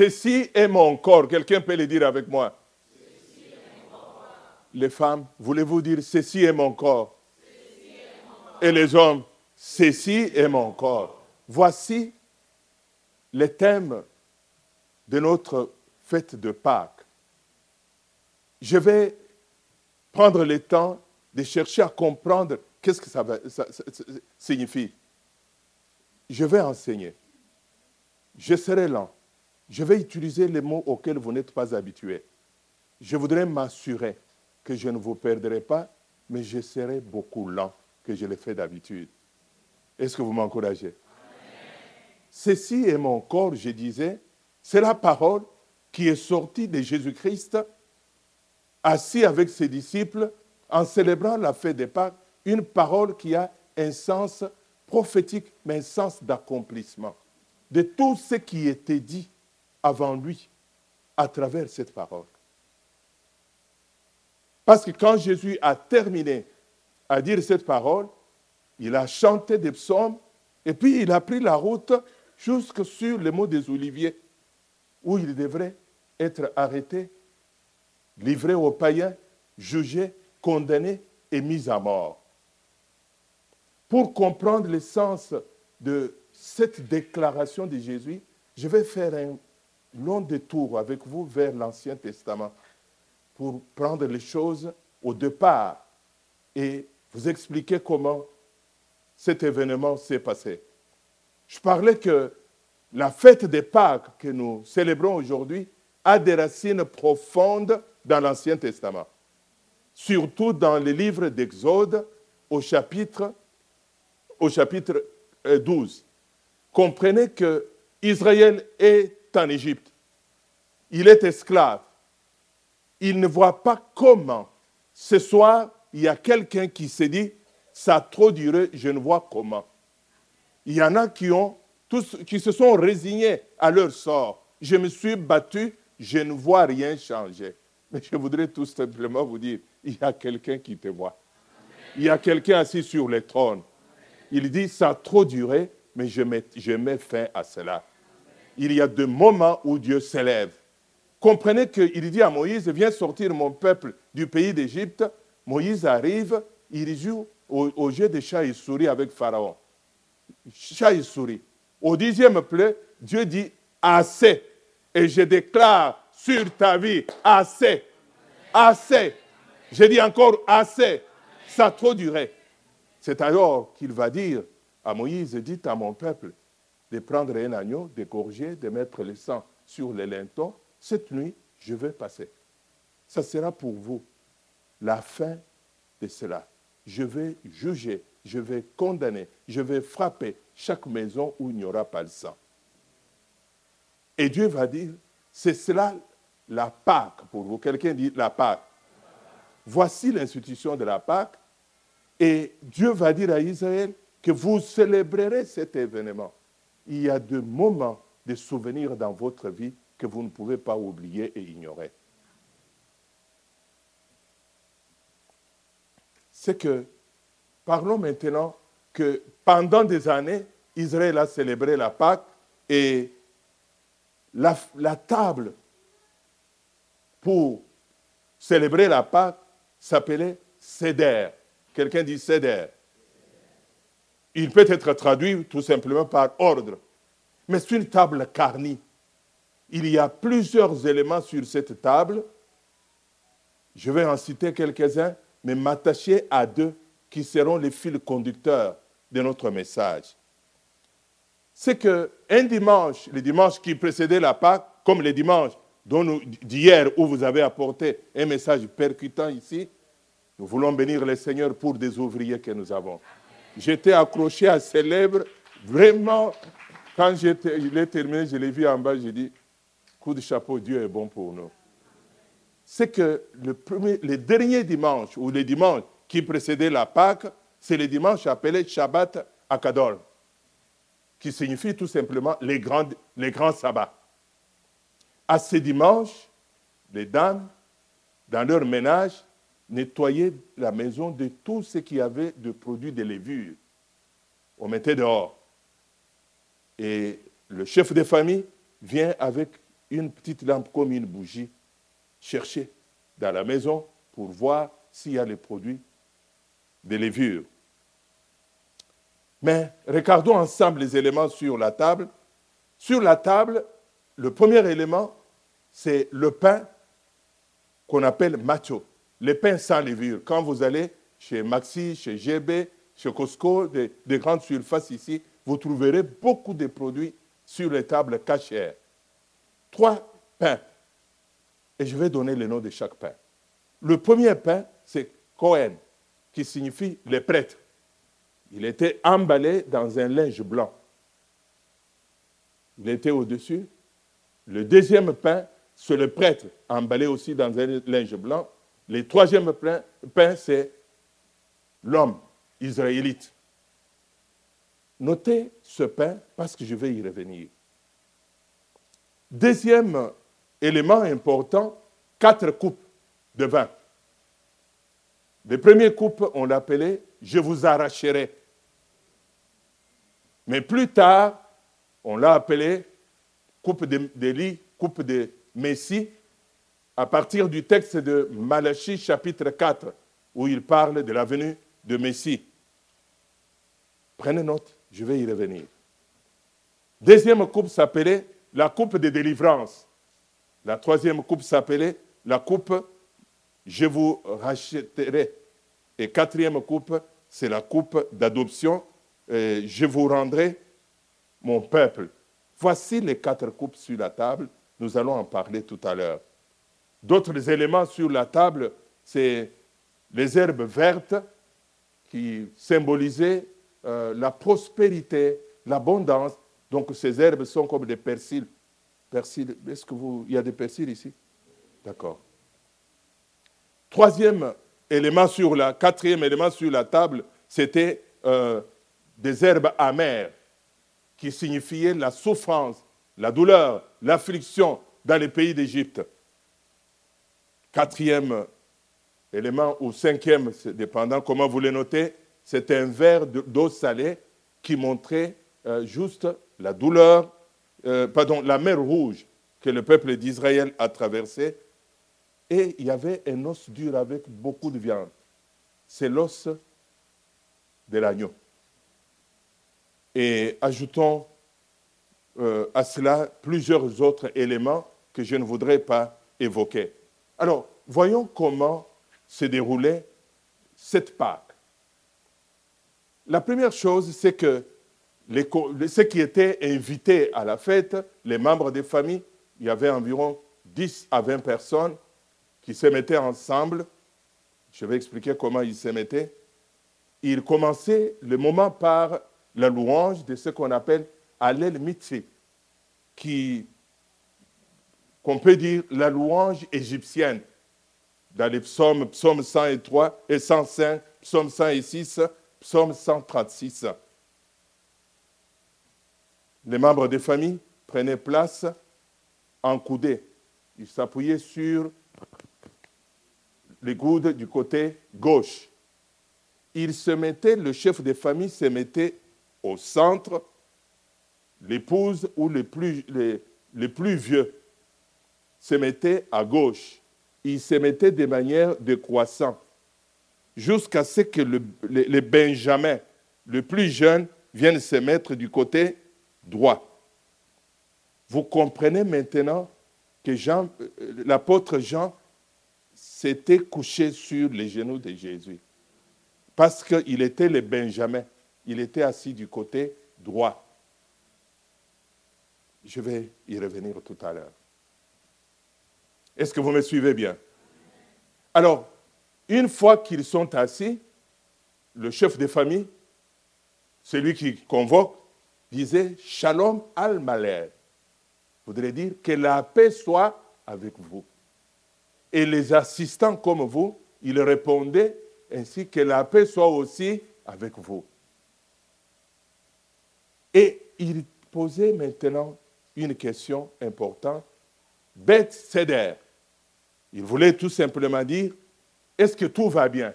Ceci est mon corps. Quelqu'un peut le dire avec moi? Les femmes, voulez-vous dire ceci est mon corps? Et les hommes, ceci est mon corps. Voici les thèmes de notre fête de Pâques. Je vais prendre le temps de chercher à comprendre qu'est-ce que ça, ça signifie. Je vais enseigner. Je serai lent. Je vais utiliser les mots auxquels vous n'êtes pas habitués. Je voudrais m'assurer que je ne vous perdrai pas, mais je serai beaucoup lent que je l'ai fait d'habitude. Est-ce que vous m'encouragez? Ceci est mon corps, je disais, c'est la parole qui est sortie de Jésus-Christ, assis avec ses disciples, en célébrant la fête des Pâques, une parole qui a un sens prophétique, mais un sens d'accomplissement de tout ce qui était dit avant lui à travers cette parole. Parce que quand Jésus a terminé à dire cette parole, il a chanté des psaumes et puis il a pris la route jusque sur le mot des Oliviers, où il devrait être arrêté, livré aux païens, jugé, condamné et mis à mort. Pour comprendre le sens de cette déclaration de Jésus, je vais faire un long détour avec vous vers l'Ancien Testament pour prendre les choses au départ et vous expliquer comment cet événement s'est passé. Je parlais que la fête des Pâques que nous célébrons aujourd'hui a des racines profondes dans l'Ancien Testament, surtout dans les livres d'Exode au chapitre, au chapitre 12. Euh, comprenez que Israël est en Égypte. Il est esclave. Il ne voit pas comment. Ce soir, il y a quelqu'un qui s'est dit, ça a trop duré, je ne vois comment. Il y en a qui, ont, tous, qui se sont résignés à leur sort. Je me suis battu, je ne vois rien changer. Mais je voudrais tout simplement vous dire, il y a quelqu'un qui te voit. Il y a quelqu'un assis sur le trône. Il dit, ça a trop duré, mais je mets, fin à cela. Il y a des moments où Dieu s'élève. Comprenez qu'il dit à Moïse, viens sortir mon peuple du pays d'Égypte. Moïse arrive, il joue au, jeu de chat et souris avec Pharaon. Chat et souris. Au dixième plaie, Dieu dit, assez. Et je déclare sur ta vie, assez. Assez. Je dis encore assez. Ça trop duré. C'est alors qu'il va dire, à Moïse, dit à mon peuple de prendre un agneau, d'égorger, de mettre le sang sur les lintons. Cette nuit, je vais passer. Ça sera pour vous la fin de cela. Je vais juger, je vais condamner, je vais frapper chaque maison où il n'y aura pas le sang. Et Dieu va dire, c'est cela la Pâque pour vous. Quelqu'un dit la Pâque. Voici l'institution de la Pâque. Et Dieu va dire à Israël, que vous célébrerez cet événement. Il y a des moments de souvenirs dans votre vie que vous ne pouvez pas oublier et ignorer. C'est que, parlons maintenant que pendant des années, Israël a célébré la Pâque et la, la table pour célébrer la Pâque s'appelait Seder. Quelqu'un dit Seder. Il peut être traduit tout simplement par ordre. Mais c'est une table carnie. Il y a plusieurs éléments sur cette table. Je vais en citer quelques-uns, mais m'attacher à deux qui seront les fils conducteurs de notre message. C'est que un dimanche, le dimanche qui précédait la Pâque, comme le dimanche d'hier où vous avez apporté un message percutant ici, nous voulons bénir le Seigneur pour des ouvriers que nous avons. J'étais accroché à ses. Vraiment, quand il est terminé, je l'ai vu en bas, j'ai dit, coup de chapeau, Dieu est bon pour nous. C'est que le, premier, le dernier dimanche, ou le dimanche qui précédait la Pâque, c'est le dimanche appelé Shabbat Akadol, qui signifie tout simplement les grands, les grands sabbats. À ce dimanche, les dames, dans leur ménage, nettoyer la maison de tout ce qui avait de produits de levure. On mettait dehors. Et le chef de famille vient avec une petite lampe comme une bougie. Cherchez dans la maison pour voir s'il y a les produits de levure. Mais regardons ensemble les éléments sur la table. Sur la table, le premier élément, c'est le pain qu'on appelle macho, le pain sans levure. Quand vous allez chez Maxi, chez GB, chez Costco, des, des grandes surfaces ici, vous trouverez beaucoup de produits sur les tables cachères. Trois pains. Et je vais donner le nom de chaque pain. Le premier pain, c'est Cohen, qui signifie les prêtres. Il était emballé dans un linge blanc. Il était au-dessus. Le deuxième pain, c'est le prêtre, emballé aussi dans un linge blanc. Le troisième pain, c'est l'homme israélite. Notez ce pain parce que je vais y revenir. Deuxième élément important, quatre coupes de vin. Les premières coupes, on l'appelait Je vous arracherai. Mais plus tard, on l'a appelé coupe d'Élie, coupe de Messie, à partir du texte de Malachie chapitre 4, où il parle de la venue de Messie. Prenez note, je vais y revenir. Deuxième coupe s'appelait la coupe de délivrance. La troisième coupe s'appelait la coupe Je vous racheterai. Et quatrième coupe, c'est la coupe d'adoption euh, je vous rendrai mon peuple. Voici les quatre coupes sur la table. Nous allons en parler tout à l'heure. D'autres éléments sur la table, c'est les herbes vertes qui symbolisaient euh, la prospérité, l'abondance. Donc ces herbes sont comme des persils. Persil, est-ce que vous, il y a des persils ici? D'accord. Troisième élément sur la, quatrième élément sur la table, c'était euh, des herbes amères qui signifiaient la souffrance, la douleur, l'affliction dans les pays d'Égypte. Quatrième élément ou cinquième, dépendant comment vous les notez, c'est un verre d'eau salée qui montrait euh, juste la douleur, euh, pardon, la mer rouge que le peuple d'Israël a traversée. Et il y avait un os dur avec beaucoup de viande. C'est l'os de l'agneau. Et ajoutons euh, à cela plusieurs autres éléments que je ne voudrais pas évoquer. Alors, voyons comment se déroulait cette Pâque. La première chose, c'est que ceux qui étaient invités à la fête, les membres des familles, il y avait environ 10 à 20 personnes qui se mettaient ensemble. Je vais expliquer comment ils se mettaient. Ils commençaient le moment par la louange de ce qu'on appelle Alel Mitri, qui, qu'on peut dire la louange égyptienne. Dans les psaumes, psaume 103 et 105, psaume 106, psaume 136. Les membres des familles prenaient place en coudée. Ils s'appuyaient sur les coudes du côté gauche. Ils se mettaient, le chef des familles se mettait au centre, l'épouse ou les plus, les, plus vieux se mettaient à gauche. Ils se mettaient de manière décroissante jusqu'à ce que le, les, Benjamins, le plus jeune, viennent se mettre du côté droit. Vous comprenez maintenant que Jean, euh, l'apôtre Jean s'était couché sur les genoux de Jésus parce qu'il était le Benjamin il était assis du côté droit. Je vais y revenir tout à l'heure. Est-ce que vous me suivez bien? Alors, une fois qu'ils sont assis, le chef de famille, celui qui convoque, disait Shalom al-Malher. Voudrait dire que la paix soit avec vous. Et les assistants comme vous, ils répondaient ainsi que la paix soit aussi avec vous. Et il posait maintenant une question importante. Beth Seder. Il voulait tout simplement dire, est-ce que tout va bien?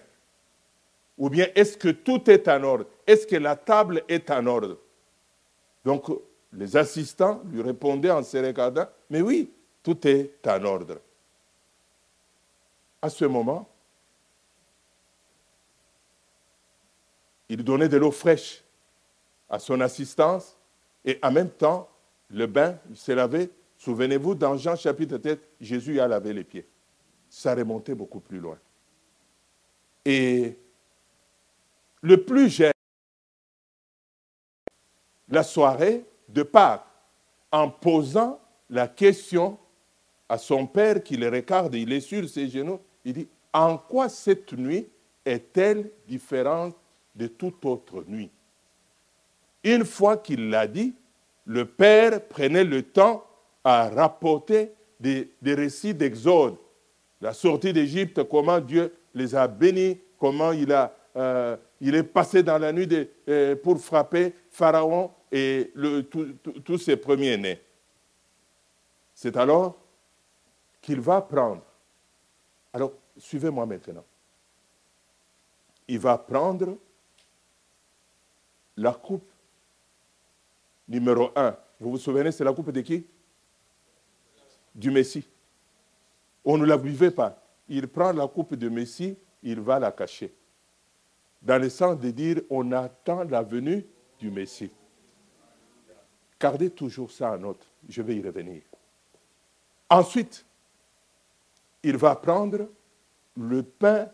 Ou bien est-ce que tout est en ordre? Est-ce que la table est en ordre? Donc les assistants lui répondaient en se regardant, mais oui, Tout est en ordre. À ce moment, il donnait de l'eau fraîche à son assistance et en même temps, le bain, s'est lavé. Souvenez-vous, dans Jean chapitre 7, Jésus a lavé les pieds. Ça remontait beaucoup plus loin. Et le plus jeune, la soirée de Pâques, en posant la question à son père qui le regarde, il est sur ses genoux, il dit, en quoi cette nuit est-elle différente de toute autre nuit? Une fois qu'il l'a dit, le père prenait le temps à rapporter des, récits d'Exode, la sortie d'Égypte, comment Dieu les a bénis, comment il, euh, est passé dans la nuit euh, pour frapper Pharaon et tous ses premiers-nés. C'est alors qu'il va prendre. Alors, suivez-moi maintenant. Il va prendre la coupe numéro un. Vous vous souvenez, c'est la coupe de qui? Du Messie. On ne la buvait pas. Il prend la coupe de Messie, il va la cacher. Dans le sens de dire, on attend la venue du Messie. Gardez toujours ça en note. Je vais y revenir. Ensuite, il va prendre le pain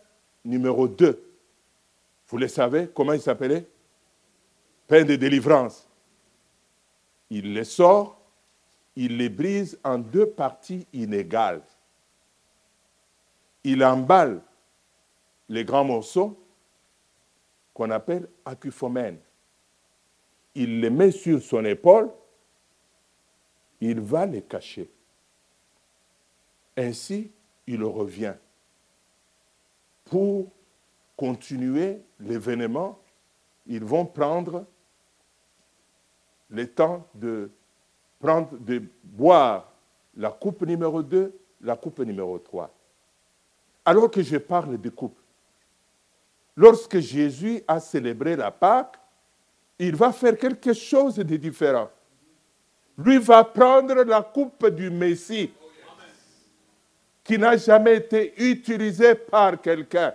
numéro 2. Vous le savez, comment il s'appelait? Pain de délivrance. Il les sort, il les brise en deux parties inégales. Il emballe les grands morceaux qu'on appelle acufomènes. Il les met sur son épaule, il va les cacher. Ainsi, il revient pour continuer l'événement. Ils vont prendre le temps de prendre, de boire la coupe numéro 2, la coupe numéro 3. Alors que je parle de coupe, lorsque Jésus a célébré la Pâque, il va faire quelque chose de différent. Lui va prendre la coupe du Messie qui n'a jamais été utilisé par quelqu'un,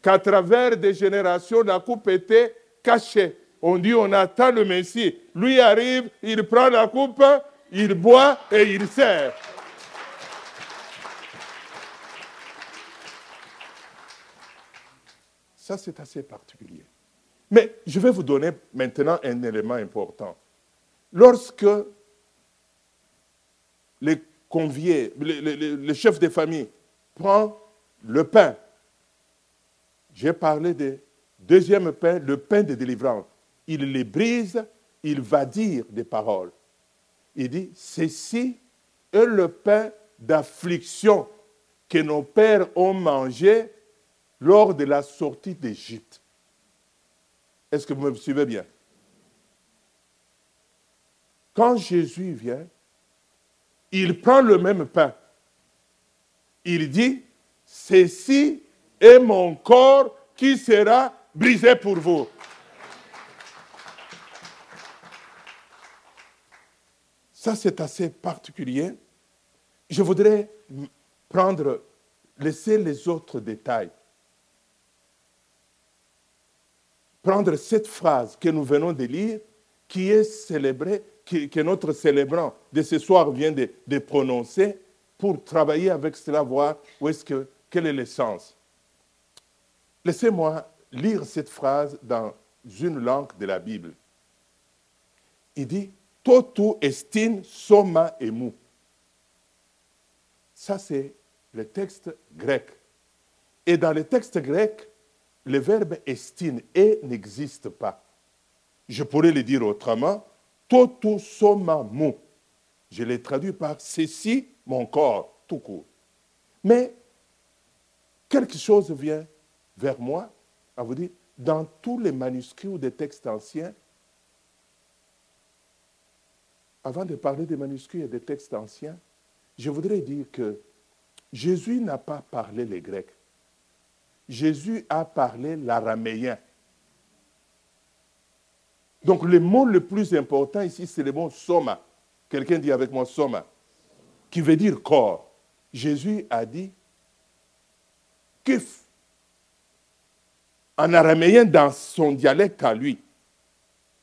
qu'à travers des générations, la coupe était cachée. On dit on attend le Messie. Lui arrive, il prend la coupe, il boit et il sert. Ça, c'est assez particulier. Mais je vais vous donner maintenant un élément important. Lorsque les convié, le, chef de famille prend le pain. J'ai parlé du deuxième pain, le pain de délivrance. Il les brise, il va dire des paroles. Il dit, ceci est le pain d'affliction que nos pères ont mangé lors de la sortie d'Égypte. Est-ce que vous me suivez bien? Quand Jésus vient, il prend le même pain. Il dit, ceci est mon corps qui sera brisé pour vous. Ça, c'est assez particulier. Je voudrais prendre, laisser les autres détails. Prendre cette phrase que nous venons de lire, qui est célébrée que, notre célébrant de ce soir vient de, prononcer pour travailler avec cela, voir où est-ce que, quel est l'essence. Laissez-moi lire cette phrase dans une langue de la Bible. Il dit Totu estin soma emu. Ça, c'est le texte grec. Et dans le texte grec, le verbe estime et n'existe pas. Je pourrais le dire autrement Toto soma mu. Je l'ai traduit par ceci, mon corps, tout court. Mais quelque chose vient vers moi à vous dire, dans tous les manuscrits ou des textes anciens, avant de parler des manuscrits et des textes anciens, je voudrais dire que Jésus n'a pas parlé les Grecs. Jésus a parlé l'araméen. Donc le mot le plus important ici, c'est le mot soma. Quelqu'un dit avec moi soma. qui veut dire corps. Jésus a dit kif. En araméen, dans son dialecte à lui,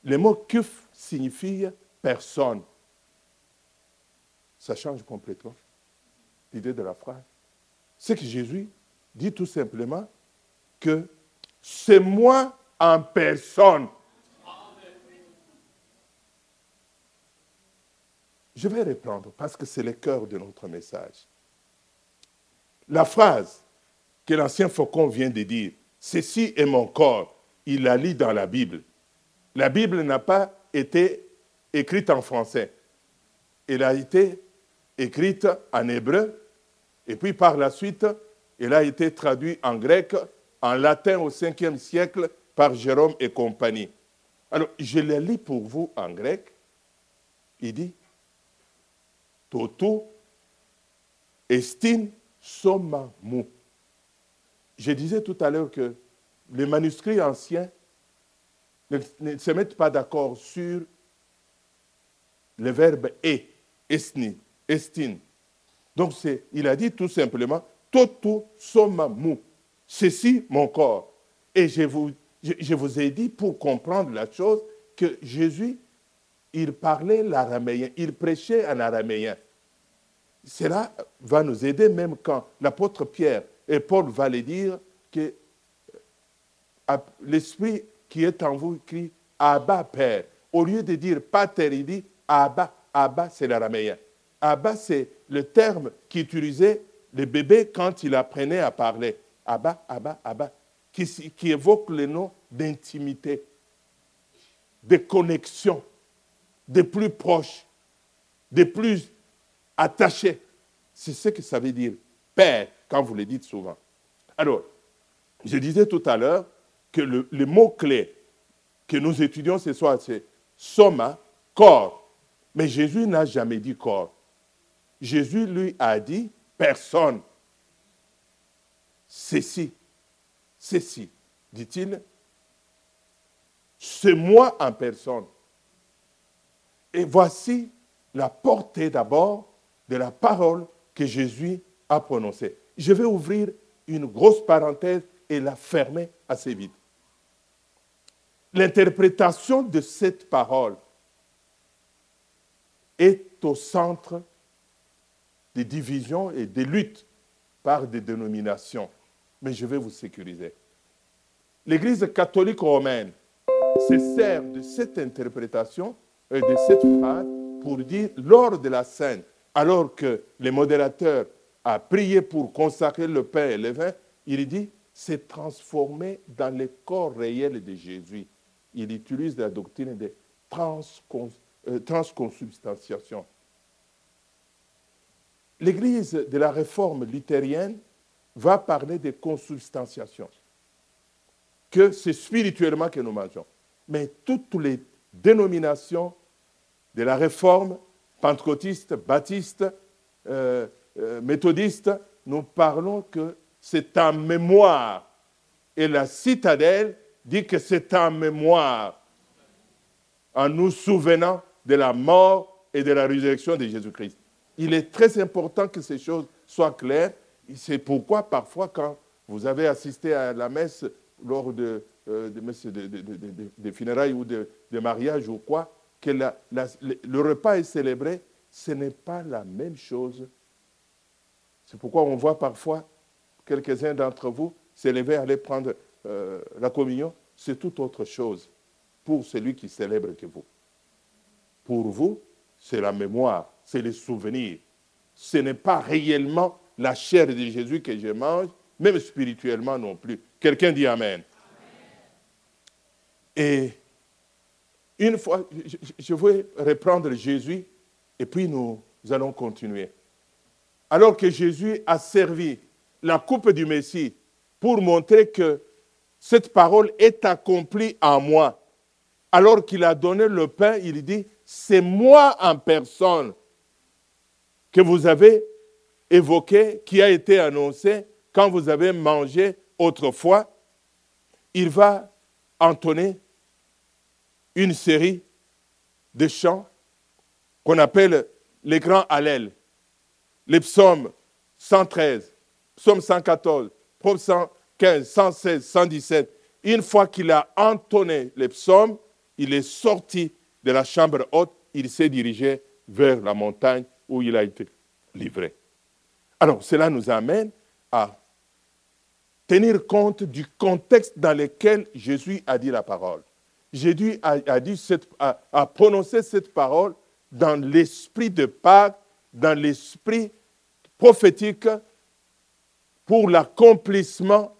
le mot kif signifie personne. Ça change complètement l'idée de la phrase. C'est que Jésus dit tout simplement que c'est moi en personne. Je vais répondre parce que c'est le cœur de notre message. La phrase que l'ancien Faucon vient de dire, ceci est mon corps, il la lit dans la Bible. La Bible n'a pas été écrite en français. Elle a été écrite en hébreu, et puis par la suite, elle a été traduite en grec, en latin au 5e siècle par Jérôme et compagnie. Alors, je la lis pour vous en grec. Il dit Toto estin soma mu. Je disais tout à l'heure que les manuscrits anciens ne, se mettent pas d'accord sur le verbe e, esni, estin. Donc il a dit tout simplement Toto soma mu. Ceci mon corps. Et je vous, je vous ai dit pour comprendre la chose que Jésus il parlait l'araméen, il prêchait en araméen. Cela va nous aider même quand l'apôtre Pierre et Paul va le dire que euh, l'Esprit qui est en vous crie Abba Père. Au lieu de dire Pater, il dit Abba. Abba, c'est l'araméen. Abba, c'est le terme qu'utilisait le bébé quand il apprenait à parler. Abba, Abba, Abba, qui, évoque le nom d'intimité, de connexion des plus proches, des plus attachés. C'est ce que ça veut dire Père, quand vous le dites souvent. Alors, je disais tout à l'heure que le, mot-clé que nous étudions ce soir, c'est soma, corps. Mais Jésus n'a jamais dit corps. Jésus lui a dit personne. Ceci, ceci, dit-il, c'est moi en personne. Et voici la portée d'abord de la parole que Jésus a prononcée. Je vais ouvrir une grosse parenthèse et la fermer assez vite. L'interprétation de cette parole est au centre des divisions et des luttes par des dénominations. Mais je vais vous sécuriser. L'Église catholique romaine se sert de cette interprétation et de cette phrase pour dire lors de la scène, alors que le modérateur a prié pour consacrer le pain et le vin, il dit c'est transformé dans le corps réel de Jésus. Il utilise la doctrine de euh, transconsubstantiation. L'Église de la réforme luthérienne va parler de consubstantiation, que c'est spirituellement que nous mangeons. Mais toutes les dénominations de la réforme pentecôtiste, baptiste, euh, euh, méthodiste, nous parlons que c'est en mémoire. Et la citadelle dit que c'est en mémoire, en nous souvenant de la mort et de la résurrection de Jésus-Christ. Il est très important que ces choses soient claires. C'est pourquoi parfois quand vous avez assisté à la messe lors de, euh, funérailles ou de, mariages ou quoi, que le repas est célébré, ce n'est pas la même chose. C'est pourquoi on voit parfois quelques-uns d'entre vous s'élever, aller prendre euh, la communion. C'est tout autre chose pour celui qui célèbre que vous. Pour vous, c'est la mémoire, c'est les souvenirs. Ce n'est pas réellement la chair de Jésus que je mange, même spirituellement non plus. Quelqu'un dit Amen. Et une fois, je vais reprendre Jésus et puis nous allons continuer. Alors que Jésus a servi la coupe du Messie pour montrer que cette parole est accomplie en moi, alors qu'il a donné le pain, il dit, c'est moi en personne que vous avez évoqué, qui a été annoncé quand vous avez mangé autrefois. Il va entonner une série de chants qu'on appelle les grands allèles. les psaumes 113, psaume 114, psaume 115, 116, 117, une fois qu'il a entonné les psaumes, il est sorti de la chambre haute, il s'est dirigé vers la montagne où il a été livré. Alors, cela nous amène à tenir compte du contexte dans lequel Jésus a dit la parole. Jésus a, a, prononcé cette parole dans l'esprit de Pâques, dans l'esprit prophétique pour l'accomplissement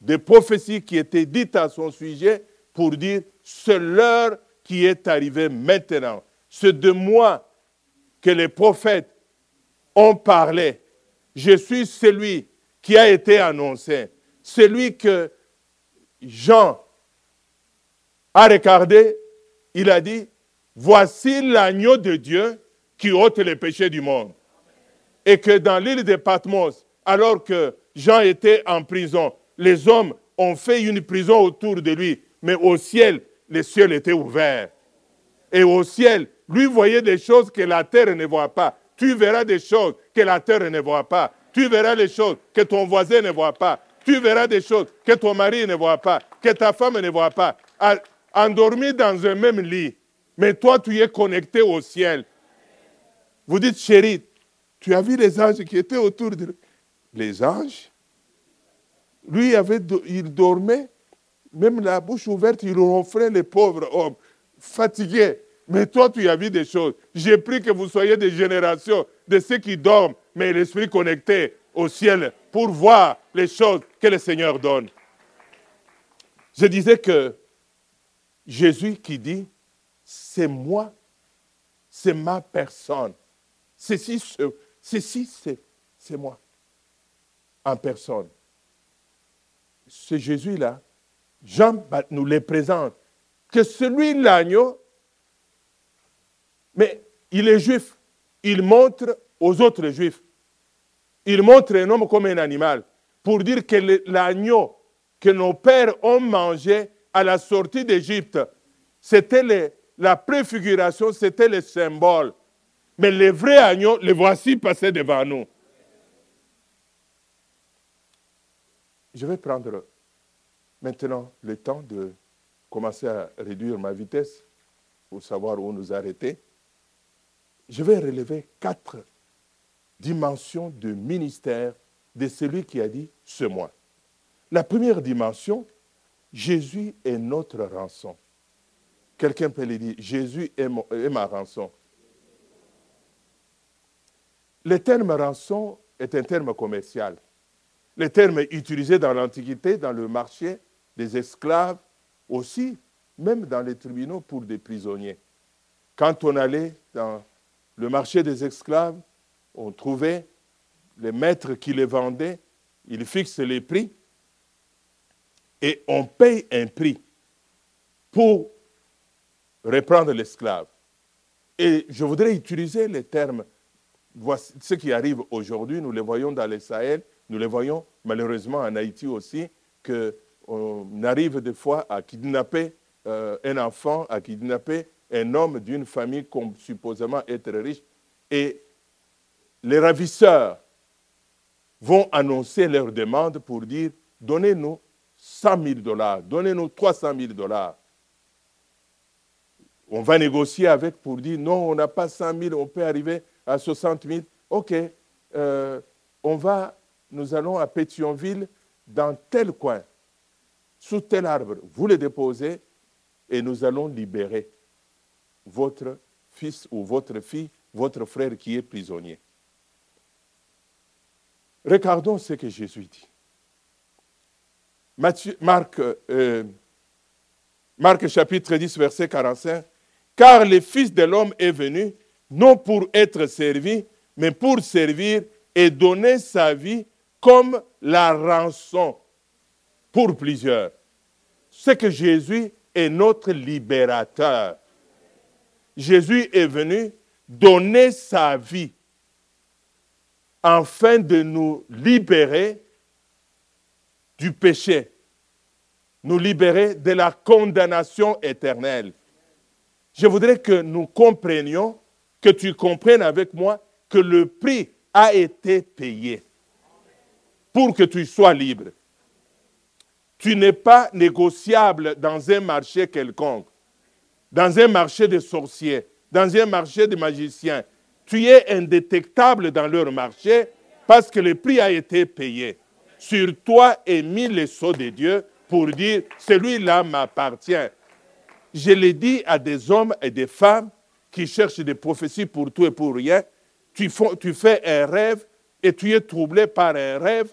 des prophéties qui étaient dites à son sujet pour dire c'est l'heure qui est arrivée maintenant. C'est de moi que les prophètes ont parlé. Je suis celui qui a été annoncé, celui que Jean a regardé, il a dit, voici l'agneau de Dieu qui ôte les péchés du monde. Et que dans l'île de Patmos, alors que Jean était en prison, les hommes ont fait une prison autour de lui, mais au ciel, les cieux étaient ouverts. Et au ciel, lui voyait des choses que la terre ne voit pas. Tu verras des choses que la terre ne voit pas. Tu verras des choses que ton voisin ne voit pas. Tu verras des choses que ton mari ne voit pas, que ta femme ne voit pas. Endormi dans un même lit. Mais toi, tu es connecté au ciel. Vous dites, chérie, tu as vu les anges qui étaient autour de lui. Les anges? Lui, avait, il dormait, même la bouche ouverte, il ronflait les pauvres hommes, fatigués. Mais toi, tu as vu des choses. J'ai pris que vous soyez des générations de ceux qui dorment, mais l'esprit connecté au ciel pour voir les choses que le Seigneur donne. Je disais que Jésus qui dit, c'est moi, c'est ma personne. Ceci, c'est moi, en personne. Ce Jésus-là, Jean nous le présente, que celui l'agneau, mais il est juif, il montre aux autres juifs. Il montre un homme comme un animal pour dire que l'agneau que nos pères ont mangé à la sortie d'Égypte, c'était la préfiguration, c'était le symbole. Mais les vrais agneaux, les voici passer devant nous. Je vais prendre maintenant le temps de commencer à réduire ma vitesse pour savoir où nous arrêter. Je vais relever quatre dimension de ministère de celui qui a dit ce moi. La première dimension, Jésus est notre rançon. Quelqu'un peut le dire, Jésus est, ma rançon. Le terme rançon est un terme commercial. Le terme utilisé dans l'Antiquité, dans le marché des esclaves, aussi, même dans les tribunaux pour des prisonniers. Quand on allait dans le marché des esclaves, on trouvait les maîtres qui les vendaient, ils fixent les prix et on paye un prix pour reprendre l'esclave. Et je voudrais utiliser les termes, voici ce qui arrive aujourd'hui, nous les voyons dans les Sahel, nous les voyons malheureusement en Haïti aussi, qu'on arrive des fois à kidnapper euh, un enfant, à kidnapper un homme d'une famille supposément être riche, et les ravisseurs vont annoncer leur demande pour dire donnez-nous 100 000 dollars, donnez-nous 300 000 dollars. On va négocier avec pour dire non, on n'a pas 100 000, on peut arriver à 60 000. Ok, euh, on va, nous allons à Pétionville, dans tel coin, sous tel arbre. Vous le déposez et nous allons libérer votre fils ou votre fille, votre frère qui est prisonnier. Regardons ce que Jésus dit. Marc, euh, Marc chapitre 10, verset 45. Car le Fils de l'homme est venu non pour être servi, mais pour servir et donner sa vie comme la rançon pour plusieurs. C'est que Jésus est notre libérateur. Jésus est venu donner sa vie afin de nous libérer du péché, nous libérer de la condamnation éternelle. Je voudrais que nous comprenions, que tu comprennes avec moi que le prix a été payé pour que tu sois libre. Tu n'es pas négociable dans un marché quelconque, dans un marché de sorciers, dans un marché de magiciens. Tu es indétectable dans leur marché parce que le prix a été payé. Sur toi est mis le sceau de Dieu pour dire, celui-là m'appartient. Je l'ai dit à des hommes et des femmes qui cherchent des prophéties pour tout et pour rien. Tu, tu fais un rêve et tu es troublé par un rêve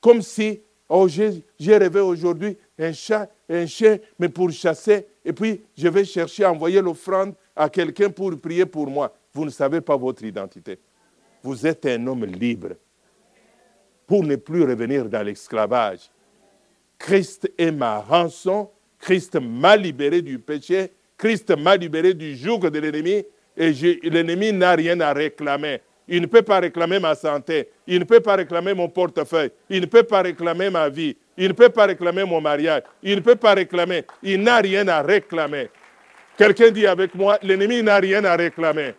comme si, oh, j'ai rêvé aujourd'hui un chat, un chien, mais pour chasser, et puis je vais chercher à envoyer l'offrande à quelqu'un pour prier pour moi. Vous ne savez pas votre identité. Vous êtes un homme libre pour ne plus revenir dans l'esclavage. Christ est ma rançon, Christ m'a libéré du péché, Christ m'a libéré du joug de l'ennemi, et l'ennemi n'a rien à réclamer. Il ne peut pas réclamer ma santé. Il ne peut pas réclamer mon portefeuille. Il ne peut pas réclamer ma vie. Il ne peut pas réclamer mon mariage. Il ne peut pas réclamer. Il n'a rien à réclamer. Quelqu'un dit avec moi, l'ennemi n'a rien à réclamer.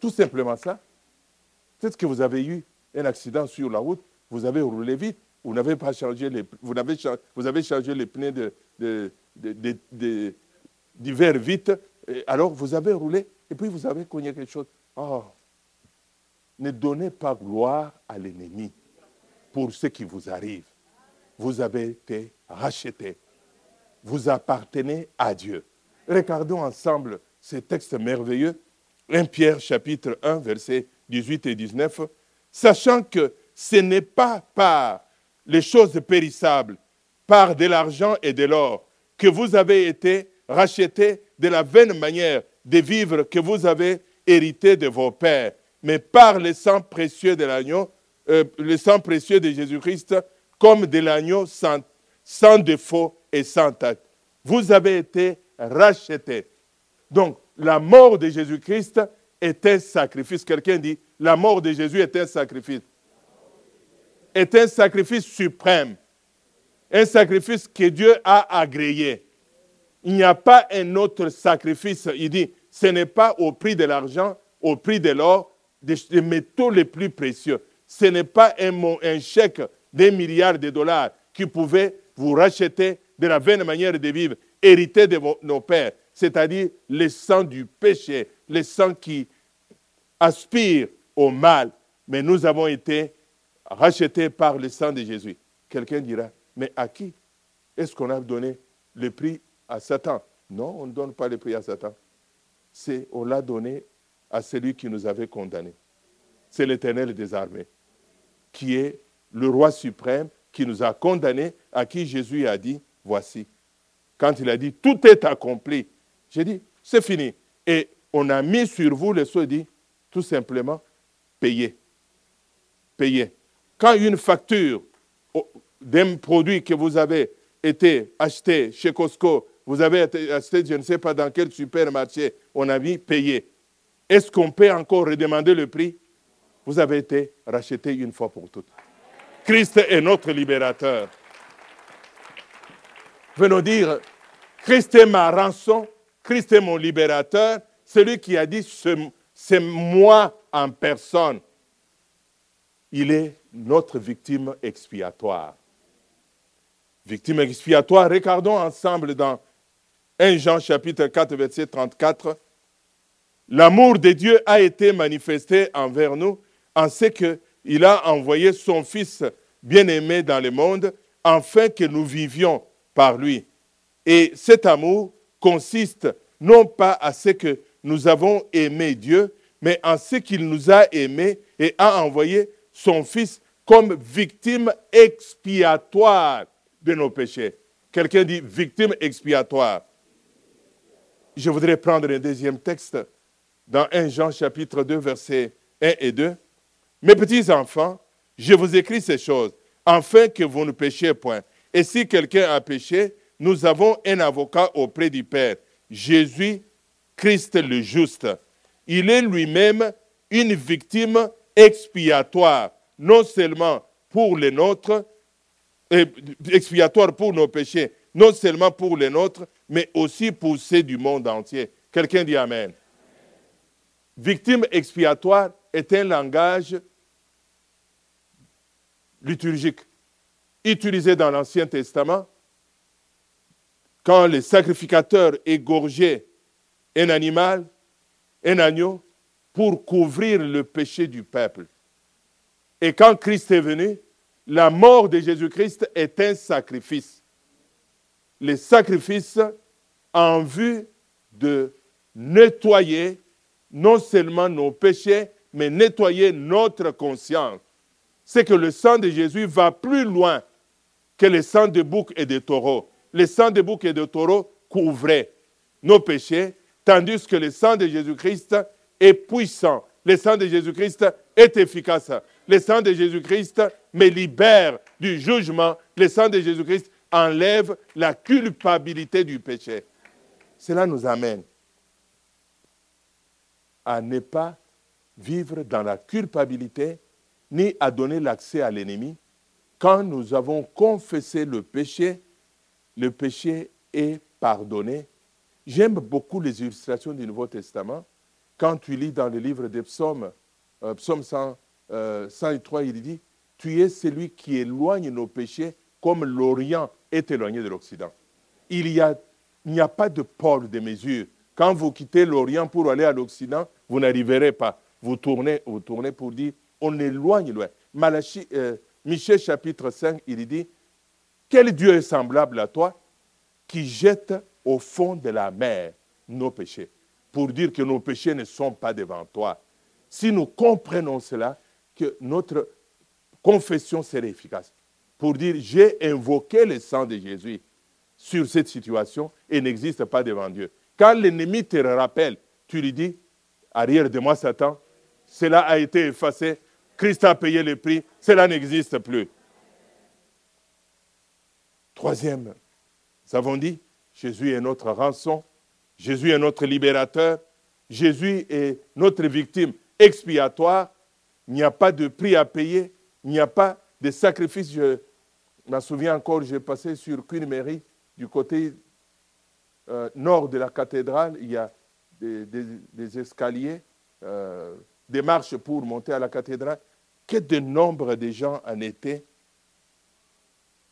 Tout simplement ça. Peut-être que vous avez eu un accident sur la route, vous avez roulé vite, vous n'avez pas changé les, vous avez, vous avez changé les pneus de, de, d'hiver vite, alors vous avez roulé et puis vous avez cogné quelque chose. Oh, ne donnez pas gloire à l'ennemi pour ce qui vous arrive. Vous avez été racheté. Vous appartenez à Dieu. Regardons ensemble ces textes merveilleux. 1 Pierre chapitre 1, versets 18 et 19. Sachant que ce n'est pas par les choses périssables, par de l'argent et de l'or, que vous avez été rachetés de la vaine manière de vivre que vous avez hérité de vos pères, mais par le sang précieux de l'agneau, euh, le sang précieux de Jésus-Christ, comme de l'agneau sans, sans défaut et sans tact. Vous avez été rachetés. Donc, la mort de Jésus-Christ est un sacrifice. Quelqu'un dit, la mort de Jésus est un sacrifice. Est un sacrifice suprême. Un sacrifice que Dieu a agréé. Il n'y a pas un autre sacrifice. Il dit, ce n'est pas au prix de l'argent, au prix de l'or, des, métaux les plus précieux. Ce n'est pas un, chèque d'un milliard de dollars qui pouvait vous racheter de la vaine manière de vivre, hérité de nos pères, c'est-à-dire le sang du péché, le sang qui aspire au mal. Mais nous avons été rachetés par le sang de Jésus. Quelqu'un dira, mais à qui est-ce qu'on a donné le prix à Satan? Non, on ne donne pas le prix à Satan c'est on l'a donné à celui qui nous avait condamnés. C'est l'Éternel des armées, qui est le roi suprême, qui nous a condamnés, à qui Jésus a dit, voici. Quand il a dit, tout est accompli, j'ai dit, c'est fini. Et on a mis sur vous le sceau, dit, tout simplement, payez. Payez. Quand une facture d'un produit que vous avez été acheté chez Costco vous avez acheté, je ne sais pas dans quel supermarché, on a mis payé. Est-ce qu'on peut encore redemander le prix? Vous avez été racheté une fois pour toutes. Christ est notre libérateur. Venons dire, Christ est ma rançon, Christ est mon libérateur, celui qui a dit, c'est moi en personne. Il est notre victime expiatoire. Victime expiatoire, regardons ensemble dans 1 Jean chapitre 4, verset 34. L'amour de Dieu a été manifesté envers nous en ce qu'il a envoyé son Fils bien-aimé dans le monde afin que nous vivions par lui. Et cet amour consiste non pas à ce que nous avons aimé Dieu, mais en ce qu'il nous a aimés et a envoyé son Fils comme victime expiatoire de nos péchés. Quelqu'un dit victime expiatoire. Je voudrais prendre un deuxième texte dans 1 Jean chapitre 2 versets 1 et 2. Mes petits enfants, je vous écris ces choses afin que vous ne péchiez point. Et si quelqu'un a péché, nous avons un avocat auprès du Père, Jésus Christ le juste. Il est lui-même une victime expiatoire, non seulement pour les nôtres, expiatoire pour nos péchés, non seulement pour les nôtres, mais aussi pour ceux du monde entier. Quelqu'un dit Amen. Victime expiatoire, est un langage liturgique utilisé dans l'Ancien Testament quand les sacrificateurs égorgeaient un animal, un agneau, pour couvrir le péché du peuple. Et quand Christ est venu, la mort de Jésus-Christ est un sacrifice. Le sacrifice en vue de nettoyer non seulement nos péchés, mais nettoyer notre conscience. C'est que le sang de Jésus va plus loin que le sang de bouc et de taureau. Le sang de bouc et de taureau couvrait nos péchés, tandis que le sang de Jésus-Christ est puissant. Le sang de Jésus-Christ est efficace. Le sang de Jésus-Christ me libère du jugement. Le sang de Jésus-Christ enlève la culpabilité du péché. Cela nous amène à ne pas vivre dans la culpabilité ni à donner l'accès à l'ennemi. Quand nous avons confessé le péché, le péché est pardonné. J'aime beaucoup les illustrations du Nouveau Testament. Quand tu lis dans le livre des psaumes, euh, psaume 100, 103, euh, il dit, tu es celui qui éloigne nos péchés comme l'Orient est éloigné de l'Occident. Il n'y a, a, pas de pôle de mesure. Quand vous quittez l'Orient pour aller à l'Occident, vous n'arriverez pas. Vous tournez, vous tournez pour dire, on éloigne loin. Malachi, euh, Michel chapitre 5, il dit, quel Dieu est semblable à toi qui jette au fond de la mer nos péchés, pour dire que nos péchés ne sont pas devant toi. Si nous comprenons cela, que notre confession serait efficace. Pour dire, j'ai invoqué le sang de Jésus sur cette situation et n'existe pas devant Dieu. Quand l'ennemi te rappelle, tu lui dis, arrière de moi Satan, cela a été effacé, Christ a payé le prix, cela n'existe plus. Troisième, nous avons dit, Jésus est notre rançon, Jésus est notre libérateur, Jésus est notre victime expiatoire, il n'y a pas de prix à payer, il n'y a pas de sacrifice. Je me souviens encore, j'ai passé sur Queen Mary, du côté euh, nord de la cathédrale, il y a des, escaliers, euh, des marches pour monter à la cathédrale. Que de nombre de gens en été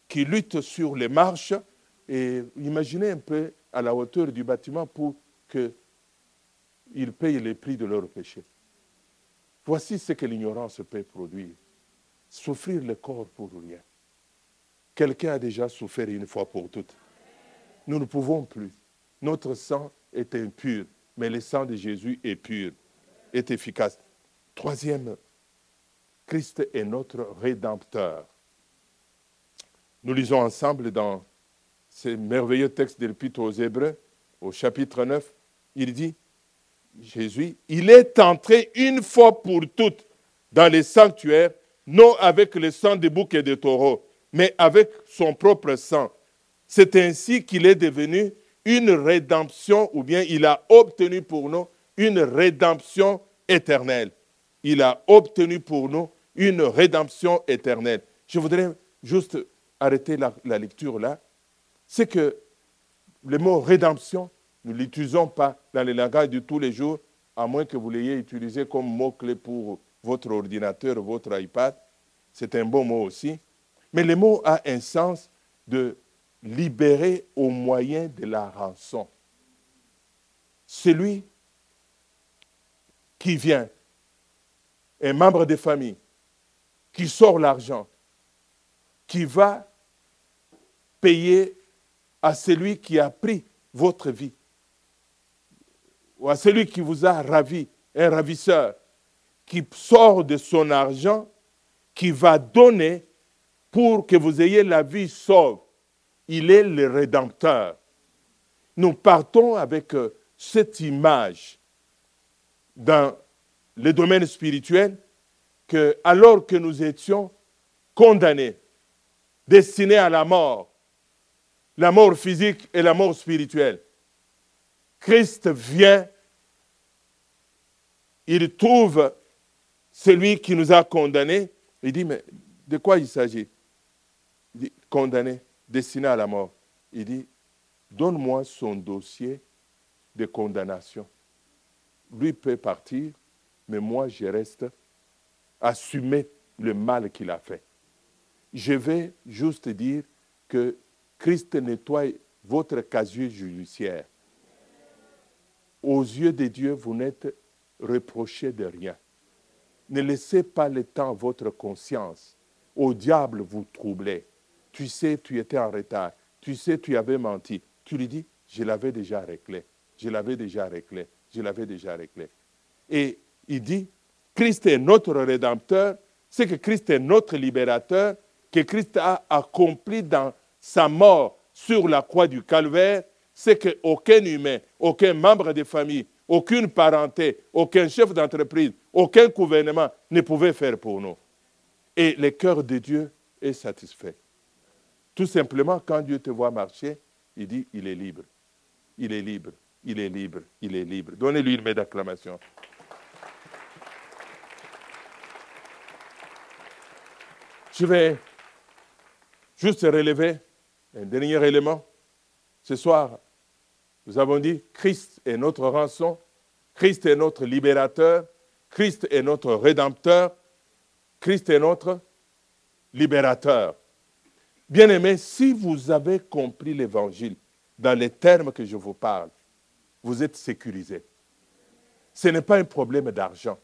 qui luttent sur les marches et imaginez un peu à la hauteur du bâtiment pour qu'ils payent les prix de leurs péchés. Voici ce que l'ignorance peut produire. Souffrir le corps pour rien. Quelqu'un a déjà souffert une fois pour toutes. Nous ne pouvons plus. Notre sang est impur, mais le sang de Jésus est pur, est efficace. Troisième, Christ est notre rédempteur. Nous lisons ensemble dans ce merveilleux texte de l'Épître aux Hébreux, au chapitre 9, il dit, Jésus, il est entré une fois pour toutes dans les sanctuaires, non avec le sang des boucs et des taureaux, mais avec son propre sang. C'est ainsi qu'il est devenu une rédemption, ou bien il a obtenu pour nous une rédemption éternelle. Il a obtenu pour nous une rédemption éternelle. Je voudrais juste arrêter la, lecture là. C'est que le mot rédemption, nous ne l'utilisons pas dans les langages de tous les jours, à moins que vous l'ayez utilisé comme mot-clé pour votre ordinateur, votre iPad. C'est un bon mot aussi. Mais le mot a un sens de libérer au moyen de la rançon. Celui qui vient, un membre de famille, qui sort l'argent, qui va payer à celui qui a pris votre vie, ou à celui qui vous a ravi, un ravisseur, qui sort de son argent, qui va donner pour que vous ayez la vie sauve. Il est le rédempteur. Nous partons avec euh, cette image dans le domaine spirituel alors que nous étions condamnés, destinés à la mort, la mort physique et la mort spirituelle, Christ vient, il trouve celui qui nous a condamnés. Il dit, mais de quoi il s'agit? Il dit, condamné, destiné à la mort. Il dit, donne-moi son dossier de condamnation. Lui peut partir, mais moi, je reste assumer le mal qu'il a fait. Je vais juste dire que Christ nettoie votre casier judiciaire. Aux yeux de Dieu, vous n'êtes reproché de rien. Ne laissez pas le temps votre conscience. Au diable, vous troublez. Tu sais, tu étais en retard. Tu sais, tu avais menti. Tu lui dis, je l'avais déjà réglé. Je l'avais déjà réglé. Je l'avais déjà réglé. Et il dit, Christ est notre rédempteur, c'est que Christ est notre libérateur, que Christ a accompli dans sa mort sur la croix du calvaire, c'est qu'aucun humain, aucun membre de famille, aucune parenté, aucun chef d'entreprise, aucun gouvernement ne pouvait faire pour nous. Et le cœur de Dieu est satisfait. Tout simplement, quand Dieu te voit marcher, il dit, il est libre. Il est libre, il est libre, il est libre. Donnez-lui une main d'acclamation. Je vais juste relever un dernier élément. Ce soir, nous avons dit, Christ est notre rançon, Christ est notre libérateur, Christ est notre rédempteur, Christ est notre libérateur. Bien-aimés, si vous avez compris l'évangile dans les termes que je vous parle, vous êtes sécurisé. Ce n'est pas un problème d'argent,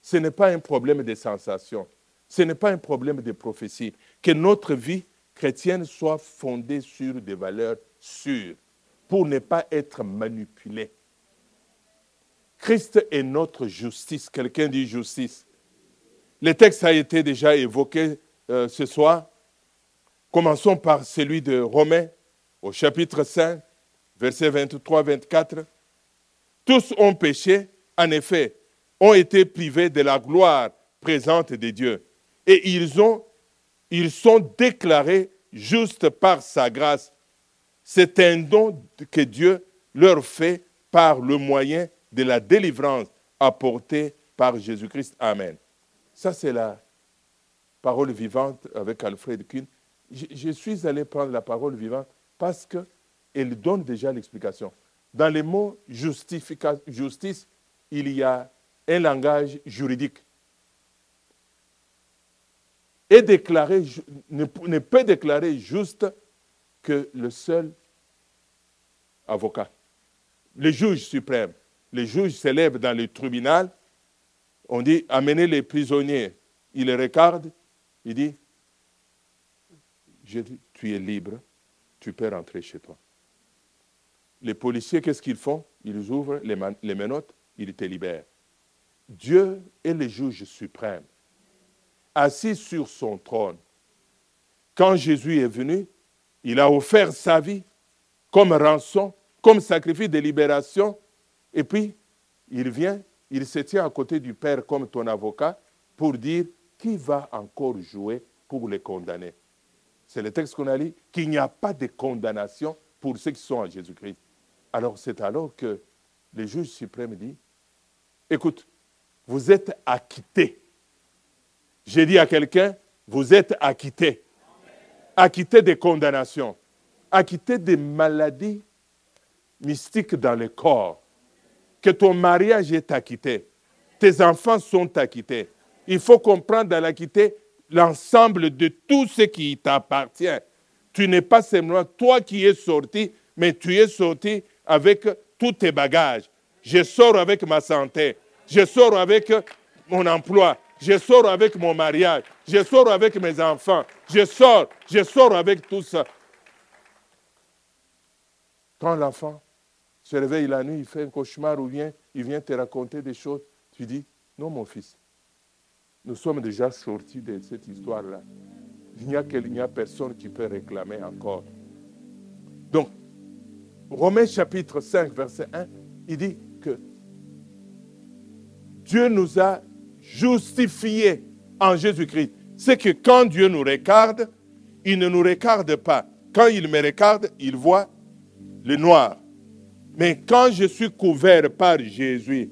ce n'est pas un problème de sensation, ce n'est pas un problème de prophétie. Que notre vie chrétienne soit fondée sur des valeurs sûres pour ne pas être manipulé. Christ est notre justice. Quelqu'un dit justice. Le texte a été déjà évoqué euh, ce soir. Commençons par celui de Romains au chapitre 5, versets 23-24. Tous ont péché, en effet, ont été privés de la gloire présente de Dieu et ils, ont, ils sont déclarés justes par sa grâce. C'est un don que Dieu leur fait par le moyen de la délivrance apportée par Jésus-Christ. Amen. Ça, c'est la parole vivante avec Alfred Kuhn. Je, je, suis allé prendre la parole vivante parce qu'elle donne déjà l'explication. Dans les mots justice, il y a un langage juridique est déclaré, ne, peut déclarer juste que le seul avocat. Le juge suprême. Le juge s'élève dans le tribunal. On dit amenez les prisonniers. Il les regarde. Il dit je tu es libre. Tu peux rentrer chez toi. Les policiers, qu'est-ce qu'ils font? Ils ouvrent les, les menottes. Ils te libèrent. Dieu est le juge suprême assis sur son trône. Quand Jésus est venu, il a offert sa vie comme rançon, comme sacrifice de libération, et puis il vient, il se tient à côté du Père comme ton avocat pour dire qui va encore jouer pour les condamner. C'est le texte qu'on a lu, qu'il n'y a pas de condamnation pour ceux qui sont en Jésus-Christ. Alors c'est alors que le juge suprême dit, écoute, vous êtes acquittés j'ai dit à quelqu'un, vous êtes acquitté. Acquitté des condamnations. Acquitté des maladies mystiques dans le corps. Que ton mariage est acquitté. Tes enfants sont acquittés. Il faut comprendre dans l'acquitté l'ensemble de tout ce qui t'appartient. Tu n'es pas seulement toi qui es sorti, mais tu es sorti avec tous tes bagages. Je sors avec ma santé. Je sors avec mon emploi je sors avec mon mariage, je sors avec mes enfants, je sors, je sors avec tout ça. Quand l'enfant se réveille la nuit, il fait un cauchemar ou il vient te raconter des choses, tu dis, non mon fils, nous sommes déjà sortis de cette histoire-là. Il n'y a, a personne qui peut réclamer encore. Donc, Romains chapitre 5, verset 1, il dit que Dieu nous a justifié en Jésus-Christ. C'est que quand Dieu nous regarde, il ne nous regarde pas. Quand il me regarde, il voit le noir. Mais quand je suis couvert par Jésus,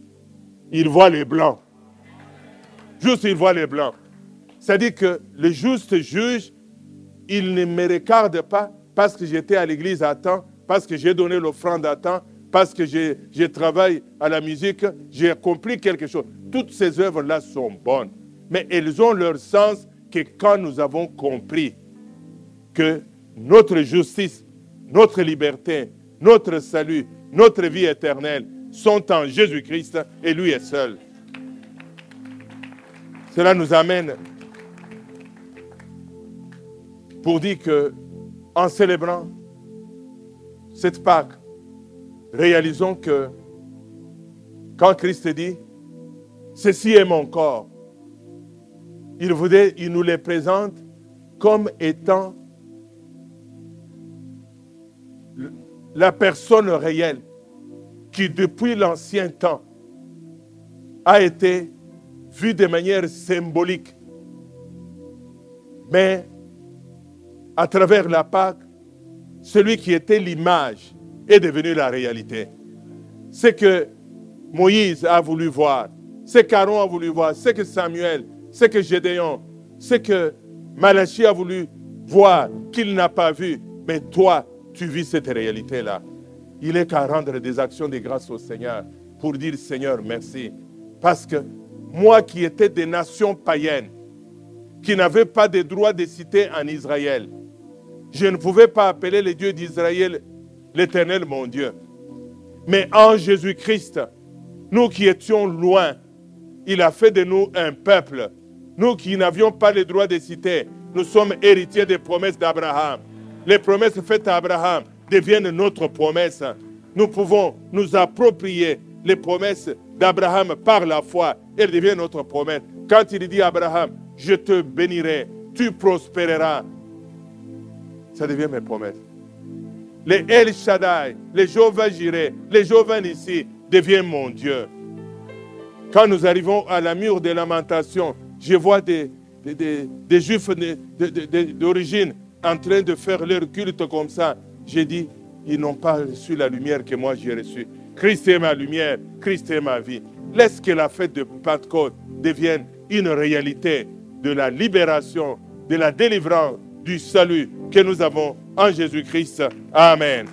il voit les blancs. Juste, il voit les blancs. C'est-à-dire que le juste juge, il ne me regarde pas parce que j'étais à l'église à temps, parce que j'ai donné l'offrande à temps, parce que je, travaille à la musique, j'ai accompli quelque chose. Toutes ces œuvres-là sont bonnes, mais elles ont leur sens que quand nous avons compris que notre justice, notre liberté, notre salut, notre vie éternelle sont en Jésus-Christ et lui est seul. Cela nous amène pour dire que en célébrant cette Pâque, réalisons que quand Christ dit, ceci est mon corps, il, voudrait, il nous les présente comme étant la personne réelle qui depuis l'ancien temps a été vue de manière symbolique. Mais à travers la Pâque, celui qui était l'image est devenu la réalité. Ce que Moïse a voulu voir, ce qu'Aaron a voulu voir, ce que Samuel, ce que Gédéon, ce que Malachie a voulu voir, qu'il n'a pas vu, mais toi, tu vis cette réalité-là. Il est qu'à rendre des actions de grâce au Seigneur pour dire Seigneur, merci. Parce que moi qui étais des nations païennes, qui n'avaient pas de droit de cité en Israël, je ne pouvais pas appeler le Dieu d'Israël l'éternel mon Dieu. Mais en Jésus-Christ, nous qui étions loin, il a fait de nous un peuple. Nous qui n'avions pas le droit de citer, nous sommes héritiers des promesses d'Abraham. Les promesses faites à Abraham deviennent notre promesse. Nous pouvons nous approprier les promesses d'Abraham par la foi. Elles deviennent notre promesse. Quand il dit à Abraham, je te bénirai, tu prospéreras, ça devient mes promesses. Les El Shaddai, les Jéhovah Jireh, les Jéhovah ici deviennent mon Dieu. Quand nous arrivons à la mur des lamentations, je vois des, des, des, juifs d'origine en train de faire leur culte comme ça. J'ai dit, ils n'ont pas reçu la lumière que moi j'ai reçue. Christ est ma lumière, Christ est ma vie. Laisse que la fête de Pentecôte devienne une réalité de la libération, de la délivrance, du salut que nous avons en Jésus-Christ. Amen.